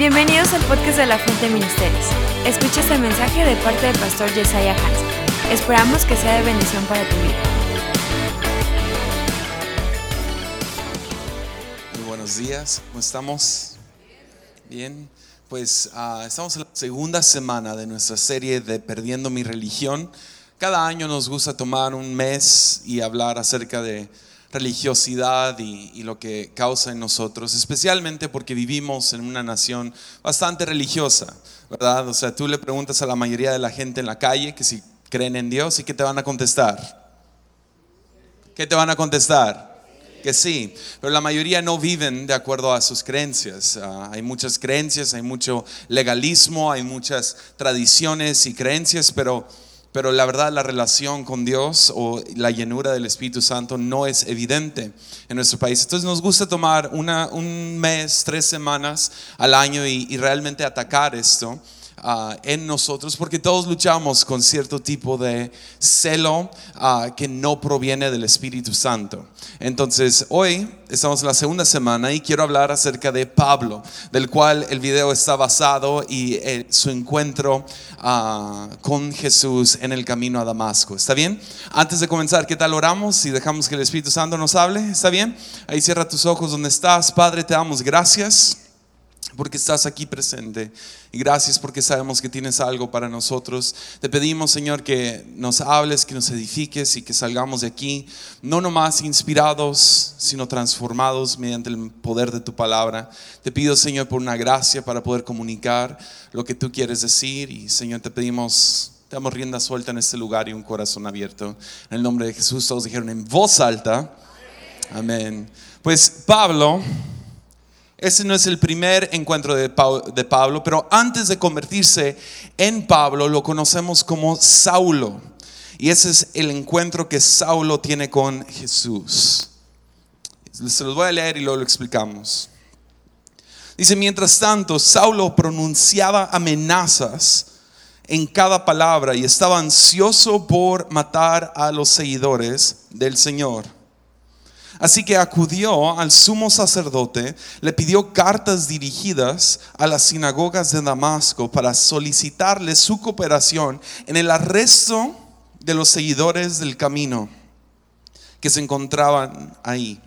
Bienvenidos al podcast de la Fuente Ministerios. Escucha este mensaje de parte del pastor Jesiah Hansen. Esperamos que sea de bendición para tu vida. Muy buenos días, ¿cómo estamos? Bien, pues ah, estamos en la segunda semana de nuestra serie de Perdiendo mi religión. Cada año nos gusta tomar un mes y hablar acerca de religiosidad y, lo que causa en nosotros, especialmente porque vivimos en una nación bastante religiosa, ¿verdad? O sea, tú le preguntas a la mayoría de la gente en la calle que si creen en Dios y qué te van a contestar. ¿Qué te van a contestar? que sí, pero la mayoría no viven de acuerdo a sus creencias. Ah, hay muchas creencias, hay mucho legalismo, hay muchas tradiciones y creencias, pero, pero la verdad la relación con Dios o la llenura del Espíritu Santo no es evidente en nuestro país. Entonces nos gusta tomar un mes, tres semanas al año y realmente atacar esto. Ah, en nosotros porque todos luchamos con cierto tipo de celo ah, que no proviene del Espíritu Santo. Entonces, hoy estamos en la segunda semana y quiero hablar acerca de Pablo, del cual el video está basado y eh, su encuentro ah, con Jesús en el camino a Damasco. ¿Está bien? Antes de comenzar, ¿qué tal oramos y dejamos que el Espíritu Santo nos hable? ¿Está bien? Ahí cierra tus ojos donde estás. Padre, te damos gracias porque estás aquí presente. Y gracias porque sabemos que tienes algo para nosotros. Te pedimos, Señor, que nos hables, que nos edifiques y que salgamos de aquí, no nomás inspirados, sino transformados mediante el poder de tu palabra. Te pido, Señor, por una gracia para poder comunicar lo que tú quieres decir. Y, Señor, te pedimos, te damos rienda suelta en este lugar y un corazón abierto. En el nombre de Jesús, todos dijeron en voz alta. Amén. Pues Pablo ese no es el primer encuentro de, Pablo, pero antes de convertirse en Pablo lo conocemos como Saulo. Y ese es el encuentro que Saulo tiene con Jesús. Se los voy a leer y luego lo explicamos. Dice, mientras tanto, Saulo pronunciaba amenazas en cada palabra y estaba ansioso por matar a los seguidores del Señor. Así que acudió al sumo sacerdote, le pidió cartas dirigidas a las sinagogas de Damasco para solicitarle su cooperación en el arresto de los seguidores del camino que se encontraban ahí.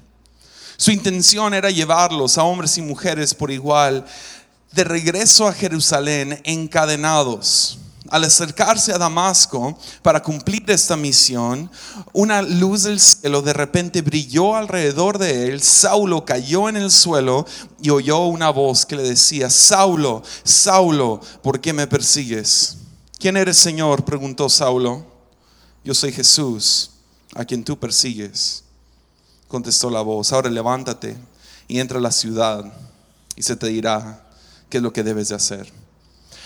Su intención era llevarlos a hombres y mujeres por igual de regreso a Jerusalén encadenados al acercarse a Damasco para cumplir esta misión, una luz del cielo de repente brilló alrededor de él. Saulo cayó en el suelo y oyó una voz que le decía, Saulo, Saulo, ¿por qué me persigues? ¿Quién eres, Señor? preguntó Saulo. Yo soy Jesús, a quien tú persigues. Contestó la voz, ahora levántate y entra a la ciudad y se te dirá qué es lo que debes de hacer.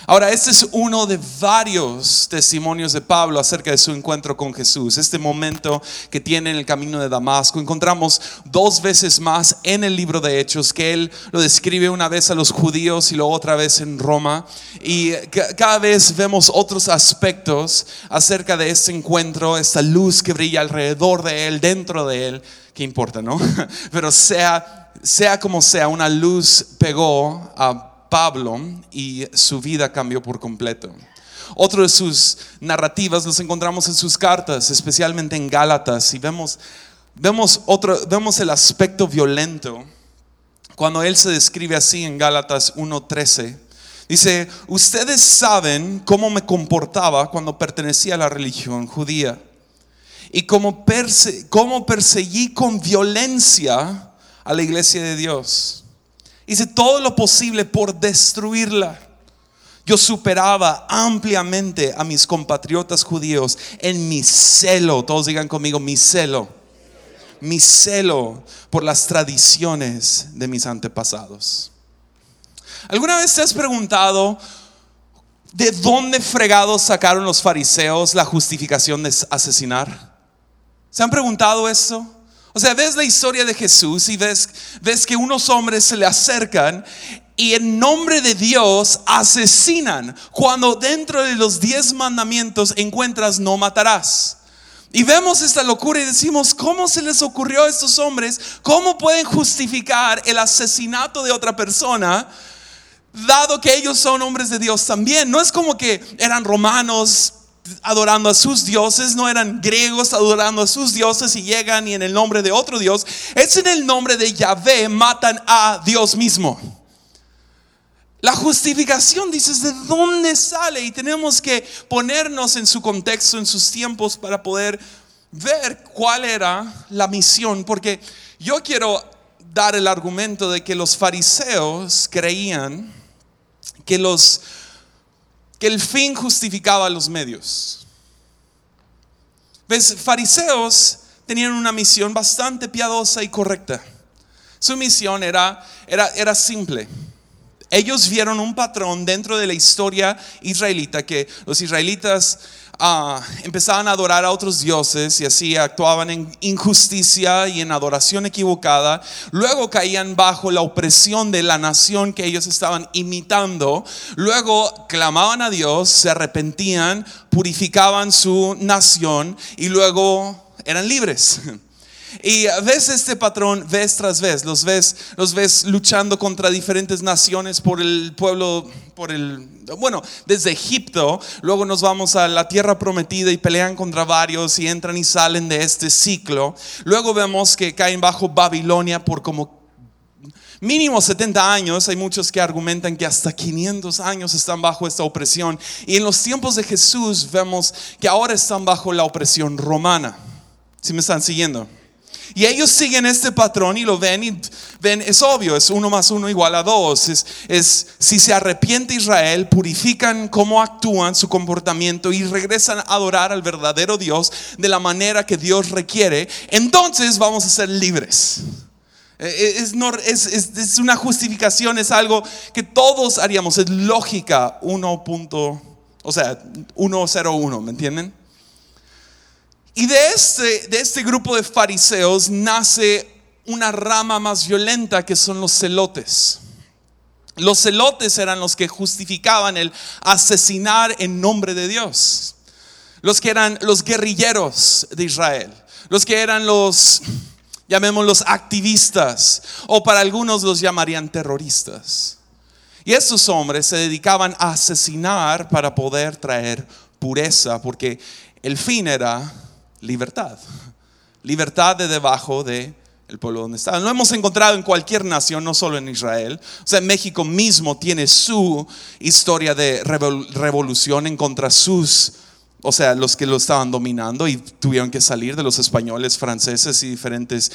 Ahora, este es uno de varios testimonios de Pablo acerca de su encuentro con Jesús. Este momento que tiene en el camino de Damasco. Encontramos dos veces más en el libro de Hechos que él lo describe una vez a los judíos y luego otra vez en Roma. Y cada vez vemos otros aspectos acerca de este encuentro, esta luz que brilla alrededor de él, dentro de él. ¿Qué importa, no? Pero sea, sea como sea, una luz pegó a Pablo y su vida cambió por completo. Otro de sus narrativas los encontramos en sus cartas, especialmente en Gálatas, y vemos, vemos, otro, vemos el aspecto violento cuando él se describe así en Gálatas 1.13. Dice, ustedes saben cómo me comportaba cuando pertenecía a la religión judía y cómo, cómo perseguí con violencia a la iglesia de Dios. Hice todo lo posible por destruirla. Yo superaba ampliamente a mis compatriotas judíos en mi celo. Todos digan conmigo, mi celo. Mi celo por las tradiciones de mis antepasados. ¿Alguna vez te has preguntado de dónde fregados sacaron los fariseos la justificación de asesinar? ¿Se han preguntado eso? O sea, ves la historia de Jesús y ves, ves que unos hombres se le acercan y en nombre de Dios asesinan cuando dentro de los diez mandamientos encuentras no matarás. Y vemos esta locura y decimos, ¿cómo se les ocurrió a estos hombres? ¿Cómo pueden justificar el asesinato de otra persona dado que ellos son hombres de Dios también. No es como que eran romanos adorando a sus dioses, no eran griegos adorando a sus dioses y llegan y en el nombre de otro Dios, es en el nombre de Yahvé matan a Dios mismo. La justificación, dices, ¿de dónde sale? Y tenemos que ponernos en su contexto, en sus tiempos, para poder ver cuál era la misión. Porque yo quiero dar el argumento de que los fariseos creían que, los, que el fin justificaba los medios. ¿Ves? Fariseos tenían una misión bastante piadosa y correcta. Su misión era, era, era simple ellos vieron un patrón dentro de la historia israelita que los israelitas ah, empezaban a adorar a otros dioses y así actuaban en injusticia y en adoración equivocada. Luego caían bajo la opresión de la nación que ellos estaban imitando. Luego clamaban a Dios, se arrepentían, purificaban su nación y luego eran libres. Y ves este patrón vez tras vez, los ves, los ves luchando contra diferentes naciones por el pueblo, por el, bueno, desde Egipto, luego nos vamos a la tierra prometida y pelean contra varios y entran y salen de este ciclo. Luego vemos que caen bajo Babilonia por como mínimo 70 años, hay muchos que argumentan que hasta 500 años están bajo esta opresión. Y en los tiempos de Jesús vemos que ahora están bajo la opresión romana. Si me están siguiendo? Y ellos siguen este patrón y lo ven y ven, es obvio, es uno más uno igual a dos. Es, es si se arrepiente Israel, purifican cómo actúan, su comportamiento y regresan a adorar al verdadero Dios de la manera que Dios requiere, entonces vamos a ser libres. Eh, eh, es, es, es una justificación, es algo que todos haríamos, es lógica 1. O sea, 101, ¿me entienden? Y de este, de este grupo de fariseos nace una rama más violenta que son los celotes. Los celotes eran los que justificaban el asesinar en nombre de Dios. Los que eran los guerrilleros de Israel. Los que eran los, llamémoslos activistas. O para algunos los llamarían terroristas. Y estos hombres se dedicaban a asesinar para poder traer pureza. Porque el fin era libertad. Libertad de debajo de el pueblo donde está. Lo hemos encontrado en cualquier nación, no solo en Israel. O sea, México mismo tiene su historia de revolución en contra sus, o sea, los que lo estaban dominando y tuvieron que salir de los españoles, franceses y diferentes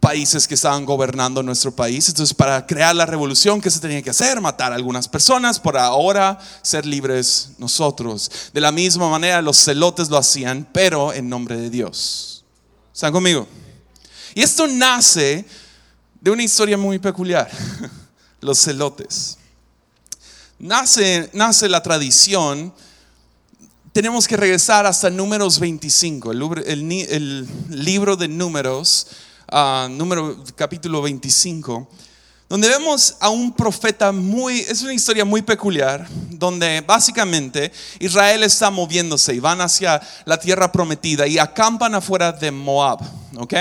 países que estaban gobernando nuestro país. Entonces, para crear la revolución, ¿qué se tenía que hacer? Matar a algunas personas, por ahora ser libres nosotros. De la misma manera, los celotes lo hacían, pero en nombre de Dios. ¿Están conmigo? Y esto nace de una historia muy peculiar, los celotes. Nace, nace la tradición tenemos que regresar hasta números 25, el libro de números número capítulo 25, donde vemos a un profeta muy, es una historia muy peculiar, donde básicamente Israel está moviéndose y van hacia la tierra prometida y acampan afuera de Moab, ¿ok?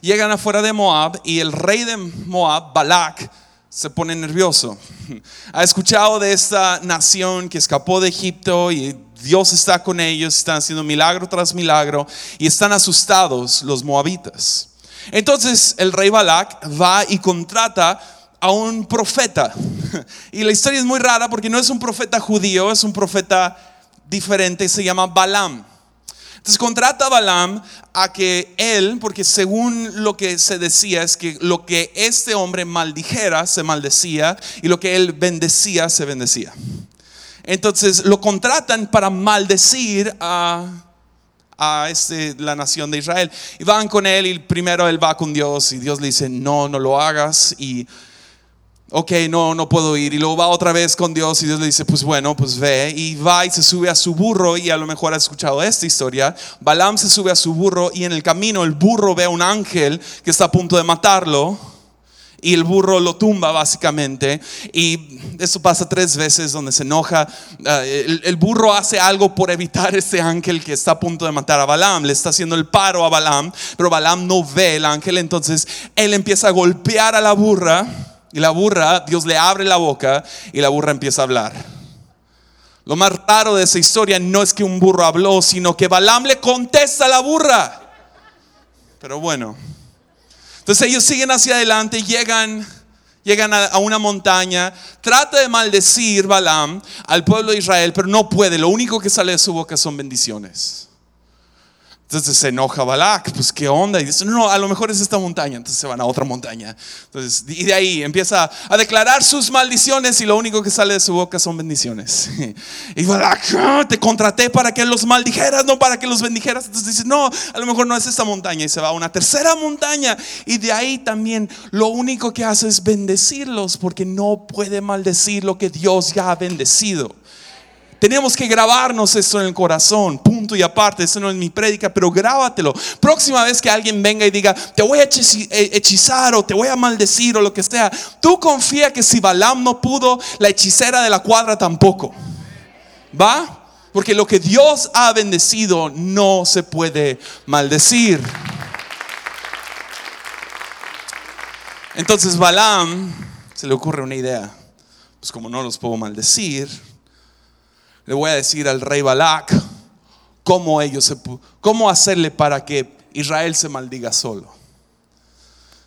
Llegan afuera de Moab y el rey de Moab, Balak, se pone nervioso. Ha escuchado de esta nación que escapó de Egipto y Dios está con ellos, están haciendo milagro tras milagro y están asustados los moabitas. Entonces el rey Balak va y contrata a un profeta. Y la historia es muy rara porque no es un profeta judío, es un profeta diferente, se llama Balaam. Entonces contrata a Balaam a que él, porque según lo que se decía es que lo que este hombre maldijera se maldecía y lo que él bendecía se bendecía. Entonces lo contratan para maldecir a a este, la nación de Israel. Y van con él y primero él va con Dios y Dios le dice, no, no lo hagas. Y, ok, no, no puedo ir. Y luego va otra vez con Dios y Dios le dice, pues bueno, pues ve. Y va y se sube a su burro y a lo mejor has escuchado esta historia. Balaam se sube a su burro y en el camino el burro ve a un ángel que está a punto de matarlo y el burro lo tumba básicamente. Y eso pasa tres veces donde se enoja. Ah, el, burro hace algo por evitar ese ángel que está a punto de matar a Balaam. Le está haciendo el paro a Balaam, pero Balaam no ve el ángel. Entonces él empieza a golpear a la burra y la burra, Dios le abre la boca y la burra empieza a hablar. Lo más raro de esa historia no es que un burro habló, sino que Balaam le contesta a la burra. Pero bueno, entonces ellos siguen hacia adelante, llegan, llegan a, a una montaña, trata de maldecir Balaam al pueblo de Israel, pero no puede, lo único que sale de su boca son bendiciones. Entonces se enoja Balak, pues qué onda, y dice, no, no, a lo mejor es esta montaña, entonces se van a otra montaña. Entonces, y de ahí empieza a declarar sus maldiciones y lo único que sale de su boca son bendiciones. Y Balak, "Ah, te contraté para que los maldijeras, no para que los bendijeras. Entonces dice, no, a lo mejor no es esta montaña y se va a una tercera montaña. Y de ahí también lo único que hace es bendecirlos porque no puede maldecir lo que Dios ya ha bendecido. Tenemos que grabarnos esto en el corazón, punto y aparte, eso no es mi prédica, pero grábatelo. Próxima vez que alguien venga y diga, te voy a eh, hechizar o te voy a maldecir o lo que sea, tú confía que si Balaam no pudo, la hechicera de la cuadra tampoco. ¿Va? Porque lo que Dios ha bendecido no se puede maldecir. Entonces Balaam se le ocurre una idea. Pues como no los puedo maldecir, le voy a decir al rey Balac cómo ellos cómo hacerle para que Israel se maldiga solo.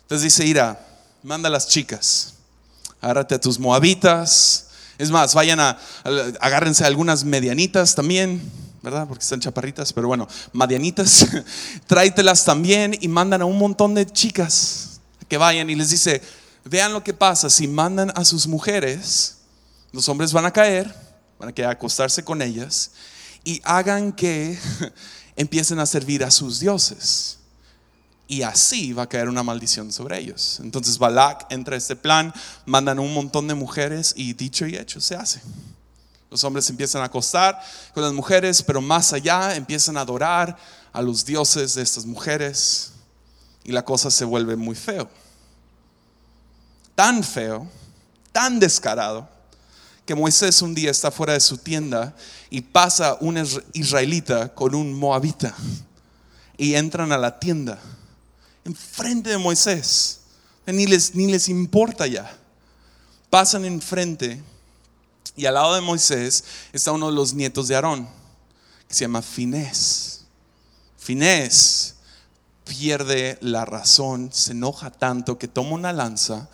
Entonces dice, Ira, manda a las chicas, agárrate a tus moabitas. Es más, vayan a, a- agárrense a algunas medianitas también, ¿verdad? Porque están chaparritas, pero bueno, medianitas, tráetelas también y mandan a un montón de chicas que vayan y les dice, vean lo que pasa, si mandan a sus mujeres, los hombres van a caer, van a acostarse con ellas y hagan que empiecen a servir a sus dioses. Y así va a caer una maldición sobre ellos. Entonces Balak entra a este plan, mandan un montón de mujeres y dicho y hecho se hace. Los hombres empiezan a acostar con las mujeres, pero más allá empiezan a adorar a los dioses de estas mujeres y la cosa se vuelve muy feo. Tan feo, tan descarado, que Moisés un día está fuera de su tienda y pasa un isra- israelita con un moabita y entran a la tienda enfrente de Moisés. Ni les, ni les importa ya. Pasan enfrente y al lado de Moisés está uno de los nietos de Aarón, que se llama Finés. Finés pierde la razón, se enoja tanto que toma una lanza,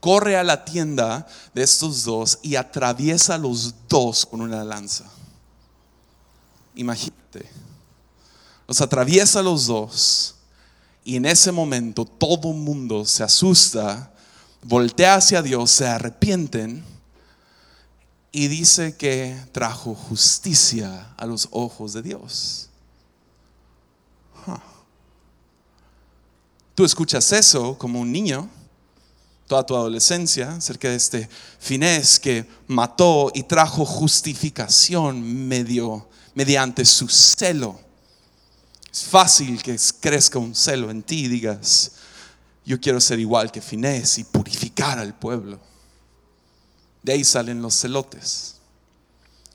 corre a la tienda de estos dos y atraviesa a los dos con una lanza. Imagínate, los atraviesa a los dos y en ese momento todo el mundo se asusta, voltea hacia Dios, se arrepienten y dice que trajo justicia a los ojos de Dios. Tú escuchas eso como un niño, toda tu adolescencia, acerca de este finés que mató y trajo justificación medio, mediante su celo. Es fácil que crezca un celo en ti y digas, yo quiero ser igual que Finés y purificar al pueblo. De ahí salen los celotes.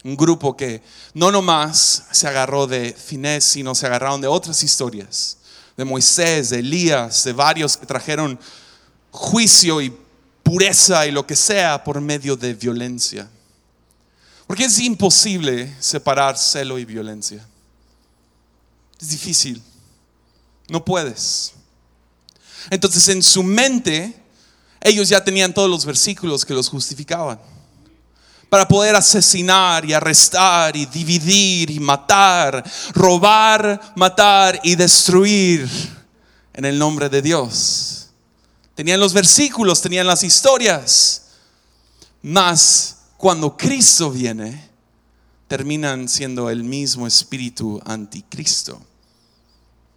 Un grupo que no nomás se agarró de Finés, sino se agarraron de otras historias, de Moisés, de Elías, de varios que trajeron juicio y pureza y lo que sea por medio de violencia. Porque es imposible separar celo y violencia. Es difícil. No puedes. Entonces en su mente ellos ya tenían todos los versículos que los justificaban. Para poder asesinar y arrestar y dividir y matar, robar, matar y destruir en el nombre de Dios. Tenían los versículos, tenían las historias. Mas cuando Cristo viene, terminan siendo el mismo espíritu anticristo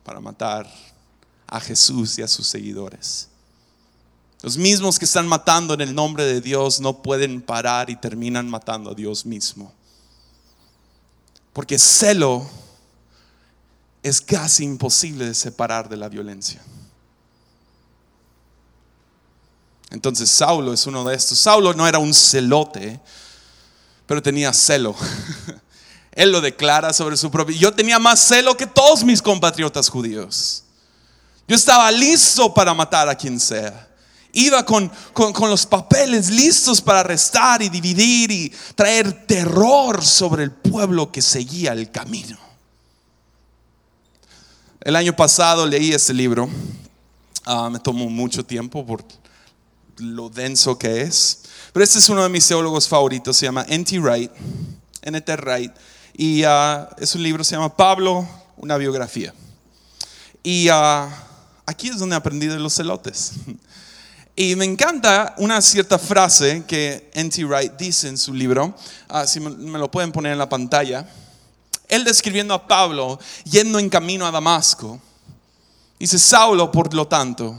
para matar a Jesús y a sus seguidores. Los mismos que están matando en el nombre de Dios no pueden parar y terminan matando a Dios mismo. Porque celo es casi imposible de separar de la violencia. Entonces Saulo es uno de estos. Saulo no era un celote, pero tenía celo. Él lo declara sobre su propio. Yo tenía más celo que todos mis compatriotas judíos. Yo estaba listo para matar a quien sea. Iba con, con, los papeles listos para arrestar y dividir y traer terror sobre el pueblo que seguía el camino. El año pasado leí este libro. Ah, me tomó mucho tiempo por lo denso que es. Pero este es uno de mis teólogos favoritos. Se llama N.T. Wright. N.T. Wright. Y ah, es un libro, se llama Pablo, una biografía. Y ah, aquí es donde aprendí de los celotes. Y me encanta una cierta frase que N.T. Wright dice en su libro, ah, si me lo pueden poner en la pantalla. Él describiendo a Pablo yendo en camino a Damasco, dice, Saulo, por lo tanto,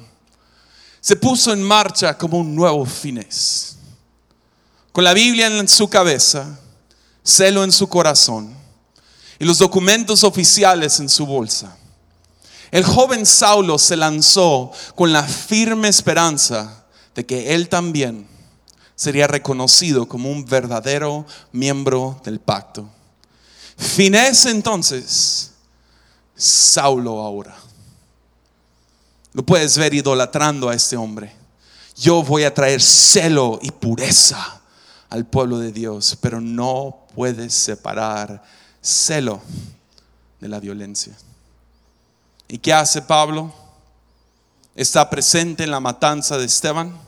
se puso en marcha como un nuevo finés, con la Biblia en su cabeza, celo en su corazón y los documentos oficiales en su bolsa. El joven Saulo se lanzó con la firme esperanza de que él también sería reconocido como un verdadero miembro del pacto. Finés entonces, Saulo ahora. Lo puedes ver idolatrando a este hombre. Yo voy a traer celo y pureza al pueblo de Dios, pero no puedes separar celo de la violencia. ¿Y qué hace Pablo? Está presente en la matanza de Esteban.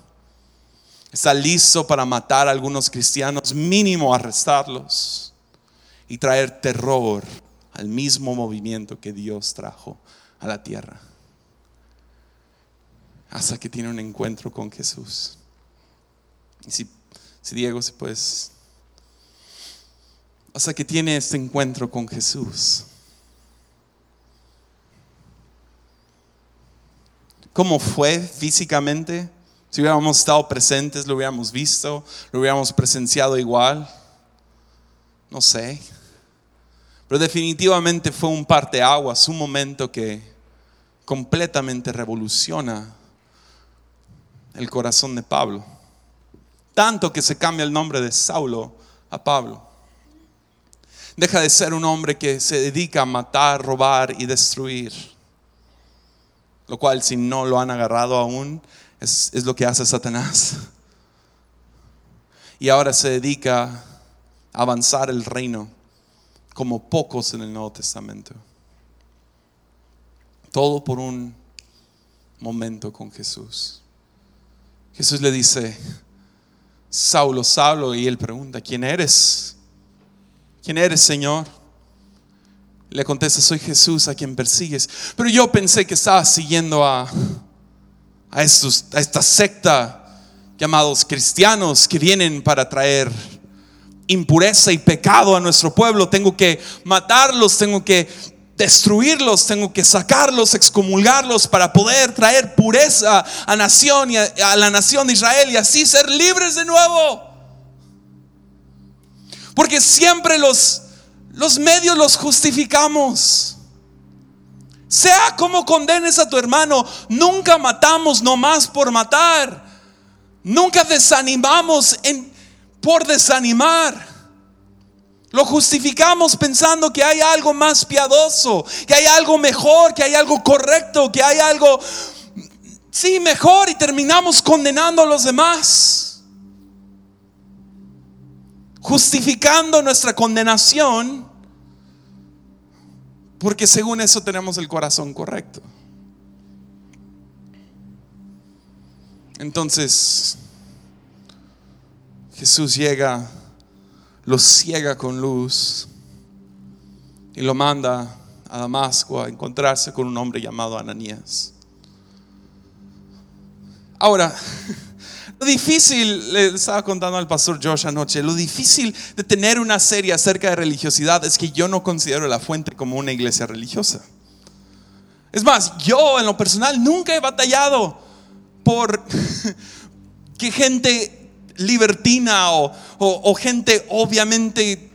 Está listo para matar a algunos cristianos, mínimo arrestarlos y traer terror al mismo movimiento que Dios trajo a la tierra. Hasta que tiene un encuentro con Jesús. Y si, Diego, si puedes. Hasta que tiene este encuentro con Jesús. cómo fue físicamente. Si hubiéramos estado presentes, lo hubiéramos visto, lo hubiéramos presenciado igual. No sé. Pero definitivamente fue un parteaguas, un momento que completamente revoluciona el corazón de Pablo. Tanto que se cambia el nombre de Saulo a Pablo. Deja de ser un hombre que se dedica a matar, robar y destruir lo cual si no lo han agarrado aún, es, lo que hace Satanás. Y ahora se dedica a avanzar el reino como pocos en el Nuevo Testamento. Todo por un momento con Jesús. Jesús le dice, Saulo, Saulo, y él pregunta, ¿quién eres? ¿Quién eres, Señor? Le contesta, soy Jesús a quien persigues. Pero yo pensé que estaba siguiendo a, a esta secta llamados cristianos que vienen para traer impureza y pecado a nuestro pueblo. Tengo que matarlos, tengo que destruirlos, tengo que sacarlos, excomulgarlos para poder traer pureza a, nación y a la nación de Israel y así ser libres de nuevo. Porque siempre los los medios los justificamos. Sea como condenes a tu hermano, nunca matamos nomás por matar. Nunca desanimamos en, por desanimar. Lo justificamos pensando que hay algo más piadoso, que hay algo mejor, que hay algo correcto, que hay algo, sí, mejor y terminamos condenando a los demás justificando nuestra condenación, porque según eso tenemos el corazón correcto. Entonces, Jesús llega, lo ciega con luz y lo manda a Damasco a encontrarse con un hombre llamado Ananías. Ahora, lo difícil, le estaba contando al pastor Josh anoche, lo difícil de tener una serie acerca de religiosidad es que yo no considero la fuente como una iglesia religiosa. Es más, yo en lo personal nunca he batallado por que gente libertina o, o gente obviamente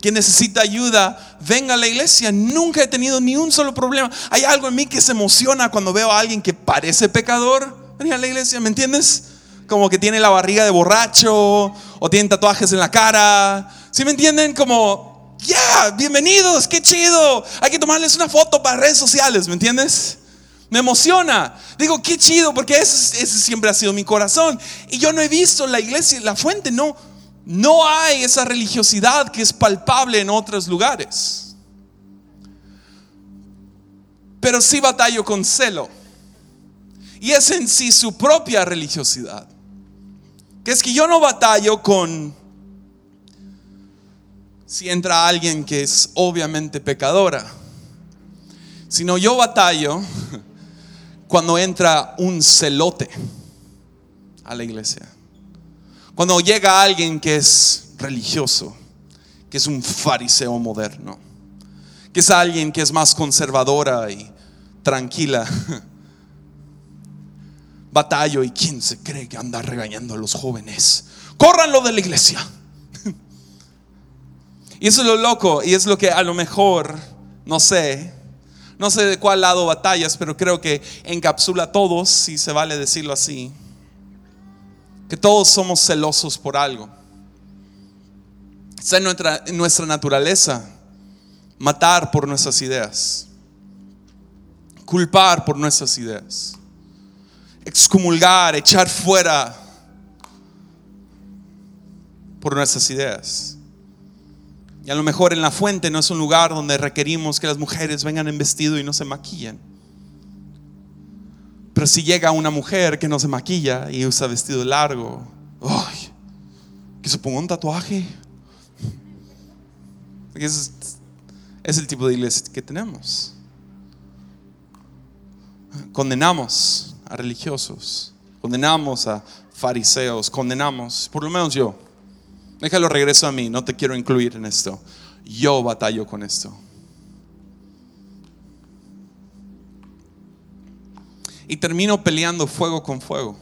que necesita ayuda venga a la iglesia. Nunca he tenido ni un solo problema. Hay algo en mí que se emociona cuando veo a alguien que parece pecador venir a la iglesia, ¿me entiendes? como que tiene la barriga de borracho o tiene tatuajes en la cara. ¿Sí me entienden? Como, ya, bienvenidos, qué chido. Hay que tomarles una foto para redes sociales, ¿me entiendes? Me emociona. Digo, qué chido, porque ese, ese, siempre ha sido mi corazón. Y yo no he visto la iglesia, la fuente, no, no hay esa religiosidad que es palpable en otros lugares. Pero sí batallo con celo. Y es en sí su propia religiosidad. Que es que yo no batallo con si entra alguien que es obviamente pecadora, sino yo batallo cuando entra un celote a la iglesia. Cuando llega alguien que es religioso, que es un fariseo moderno, que es alguien que es más conservadora y tranquila. Batallo y quién se cree que anda regañando a los jóvenes. Córranlo de la iglesia. Y eso es lo loco y es lo que a lo mejor, no sé, no sé de cuál lado batallas, pero creo que encapsula a todos, si se vale decirlo así, que todos somos celosos por algo. Está en nuestra, en nuestra naturaleza matar por nuestras ideas, culpar por nuestras ideas, excomulgar, echar fuera por nuestras ideas. Y a lo mejor en la fuente no es un lugar donde requerimos que las mujeres vengan en vestido y no se maquillen. Pero si llega una mujer que no se maquilla y usa vestido largo, que se un tatuaje. Es, es el tipo de iglesia que tenemos. Condenamos a religiosos, condenamos a fariseos, condenamos, por lo menos yo, Déjalo regreso a mí, no te quiero incluir en esto. Yo batallo con esto. Y termino peleando fuego con fuego.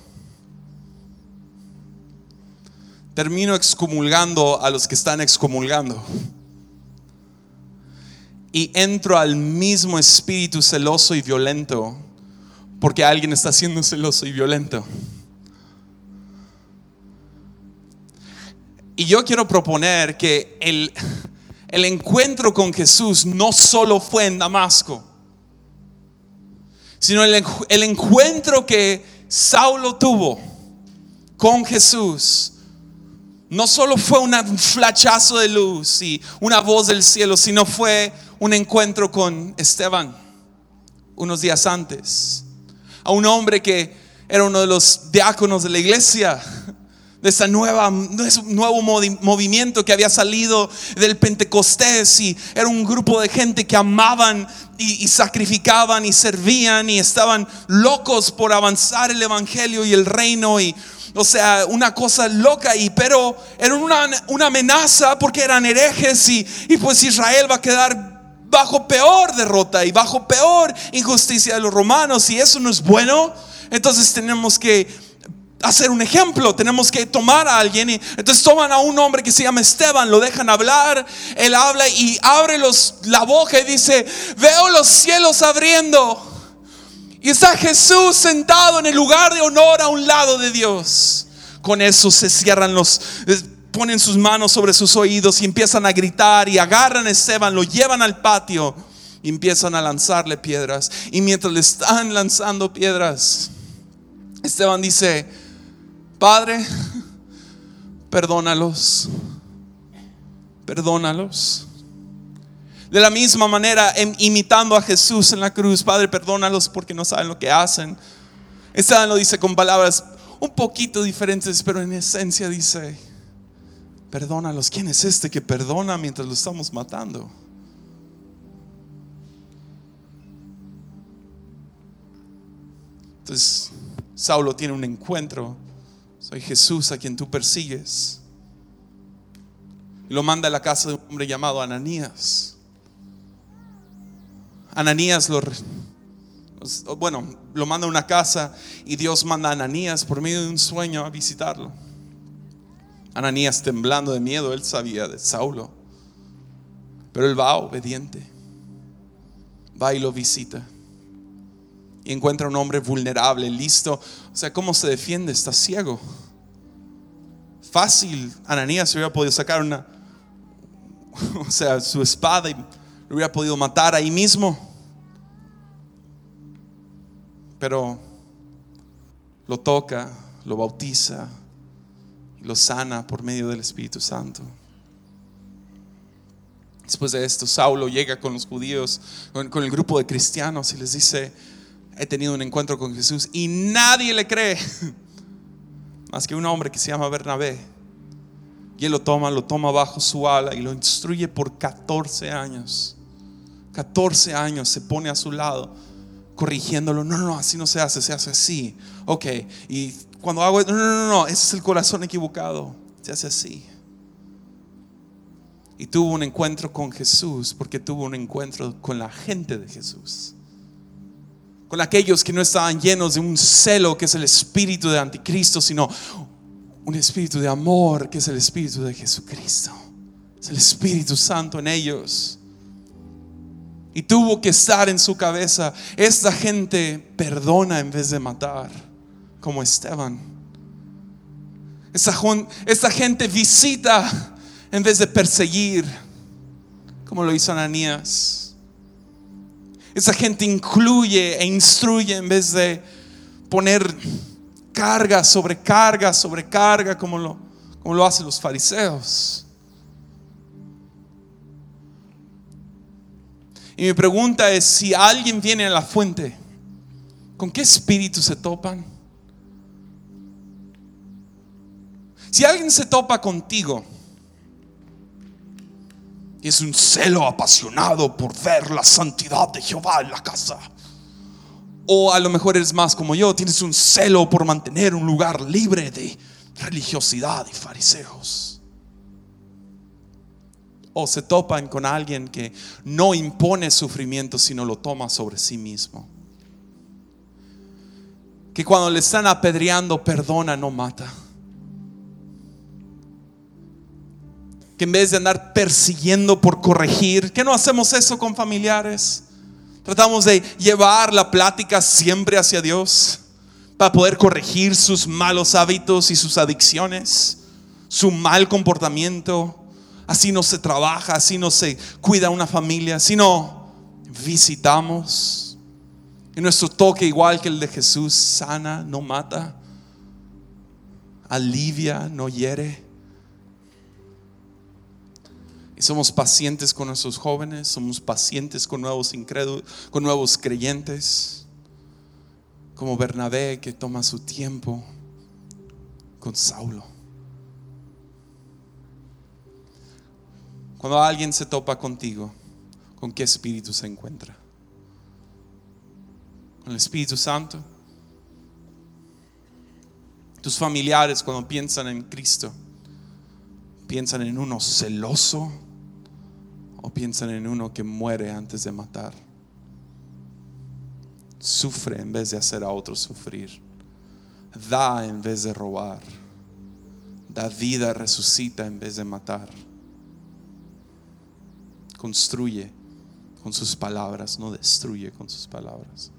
Termino excomulgando a los que están excomulgando. Y entro al mismo espíritu celoso y violento porque alguien está siendo celoso y violento. Y yo quiero proponer que el, el encuentro con Jesús no solo fue en Damasco, sino el, el encuentro que Saulo tuvo con Jesús no solo fue un flachazo de luz y una voz del cielo, sino fue un encuentro con Esteban unos días antes. A un hombre que era uno de los diáconos de la iglesia de ese nuevo movimiento que había salido del Pentecostés y era un grupo de gente que amaban y, sacrificaban y servían y estaban locos por avanzar el Evangelio y el reino y o sea, una cosa loca y pero era una, una amenaza porque eran herejes y, y pues Israel va a quedar bajo peor derrota y bajo peor injusticia de los romanos y eso no es bueno. Entonces tenemos que hacer un ejemplo, tenemos que tomar a alguien. Y entonces toman a un hombre que se llama Esteban, lo dejan hablar, él habla y abre los, la boca y dice, veo los cielos abriendo. Y está Jesús sentado en el lugar de honor a un lado de Dios. Con eso se cierran los, eh, ponen sus manos sobre sus oídos y empiezan a gritar y agarran a Esteban, lo llevan al patio y empiezan a lanzarle piedras. Y mientras le están lanzando piedras, Esteban dice, Padre, perdónalos, perdónalos. De la misma manera, em, imitando a Jesús en la cruz, Padre, perdónalos porque no saben lo que hacen. Esteban lo dice con palabras un poquito diferentes, pero en esencia dice, perdónalos. ¿Quién es este que perdona mientras lo estamos matando? Entonces, Saulo tiene un encuentro Jesús a quien tú persigues. Lo manda a la casa de un hombre llamado Ananías. Ananías lo, bueno, lo manda a una casa y Dios manda a Ananías por medio de un sueño a visitarlo. Ananías temblando de miedo, él sabía de Saulo. Pero él va obediente. Va y lo visita. Y encuentra un hombre vulnerable, listo o sea, ¿cómo se defiende? Está ciego. Fácil, Ananías hubiera podido sacar una, o sea, su espada y lo hubiera podido matar ahí mismo. pero lo toca, lo bautiza lo sana por medio del Espíritu Santo. Después de esto, Saulo llega con los judíos, con, el grupo de cristianos y les dice, he tenido un encuentro con Jesús y nadie le cree, más que un hombre que se llama Bernabé. Y él lo toma, lo toma bajo su ala y lo instruye por 14 años. 14 años se pone a su lado, corrigiéndolo. No, no, así no se hace, se hace así. Ok, y cuando hago, no, no, no, no, ese es el corazón equivocado, se hace así. Y tuvo un encuentro con Jesús porque tuvo un encuentro con la gente de Jesús. Con aquellos que no estaban llenos de un celo que es el espíritu de anticristo, sino un espíritu de amor que es el espíritu de Jesucristo. Es el Espíritu Santo en ellos. Y tuvo que estar en su cabeza, esta gente perdona en vez de matar, como Esteban. Esta, gente visita en vez de perseguir, como lo hizo Ananías. Esa gente incluye e instruye en vez de poner carga sobre carga sobre carga como lo, como lo hacen los fariseos. Y mi pregunta es, si alguien viene a la fuente, ¿con qué espíritu se topan? Si alguien se topa contigo, es un celo apasionado por ver la santidad de Jehová en la casa. O a lo mejor eres más como yo, tienes un celo por mantener un lugar libre de religiosidad y fariseos. O se topan con alguien que no impone sufrimiento, sino lo toma sobre sí mismo. Que cuando le están apedreando, perdona, no mata que en vez de andar persiguiendo por corregir, que no hacemos eso con familiares? Tratamos de llevar la plática siempre hacia Dios para poder corregir sus malos hábitos y sus adicciones, su mal comportamiento. Así no se trabaja, así no se cuida una familia, sino visitamos. Y nuestro toque, igual que el de Jesús, sana, no mata, alivia, no hiere. Somos pacientes con nuestros jóvenes, somos pacientes con nuevos incrédulos, con nuevos creyentes, como Bernabé que toma su tiempo con Saulo. Cuando alguien se topa contigo, ¿con qué espíritu se encuentra? ¿Con el Espíritu Santo? Tus familiares cuando piensan en Cristo, piensan en uno celoso, o piensan en uno que muere antes de matar. Sufre en vez de hacer a otros sufrir. Da en vez de robar. Da vida, resucita en vez de matar. Construye con sus palabras, no destruye con sus palabras.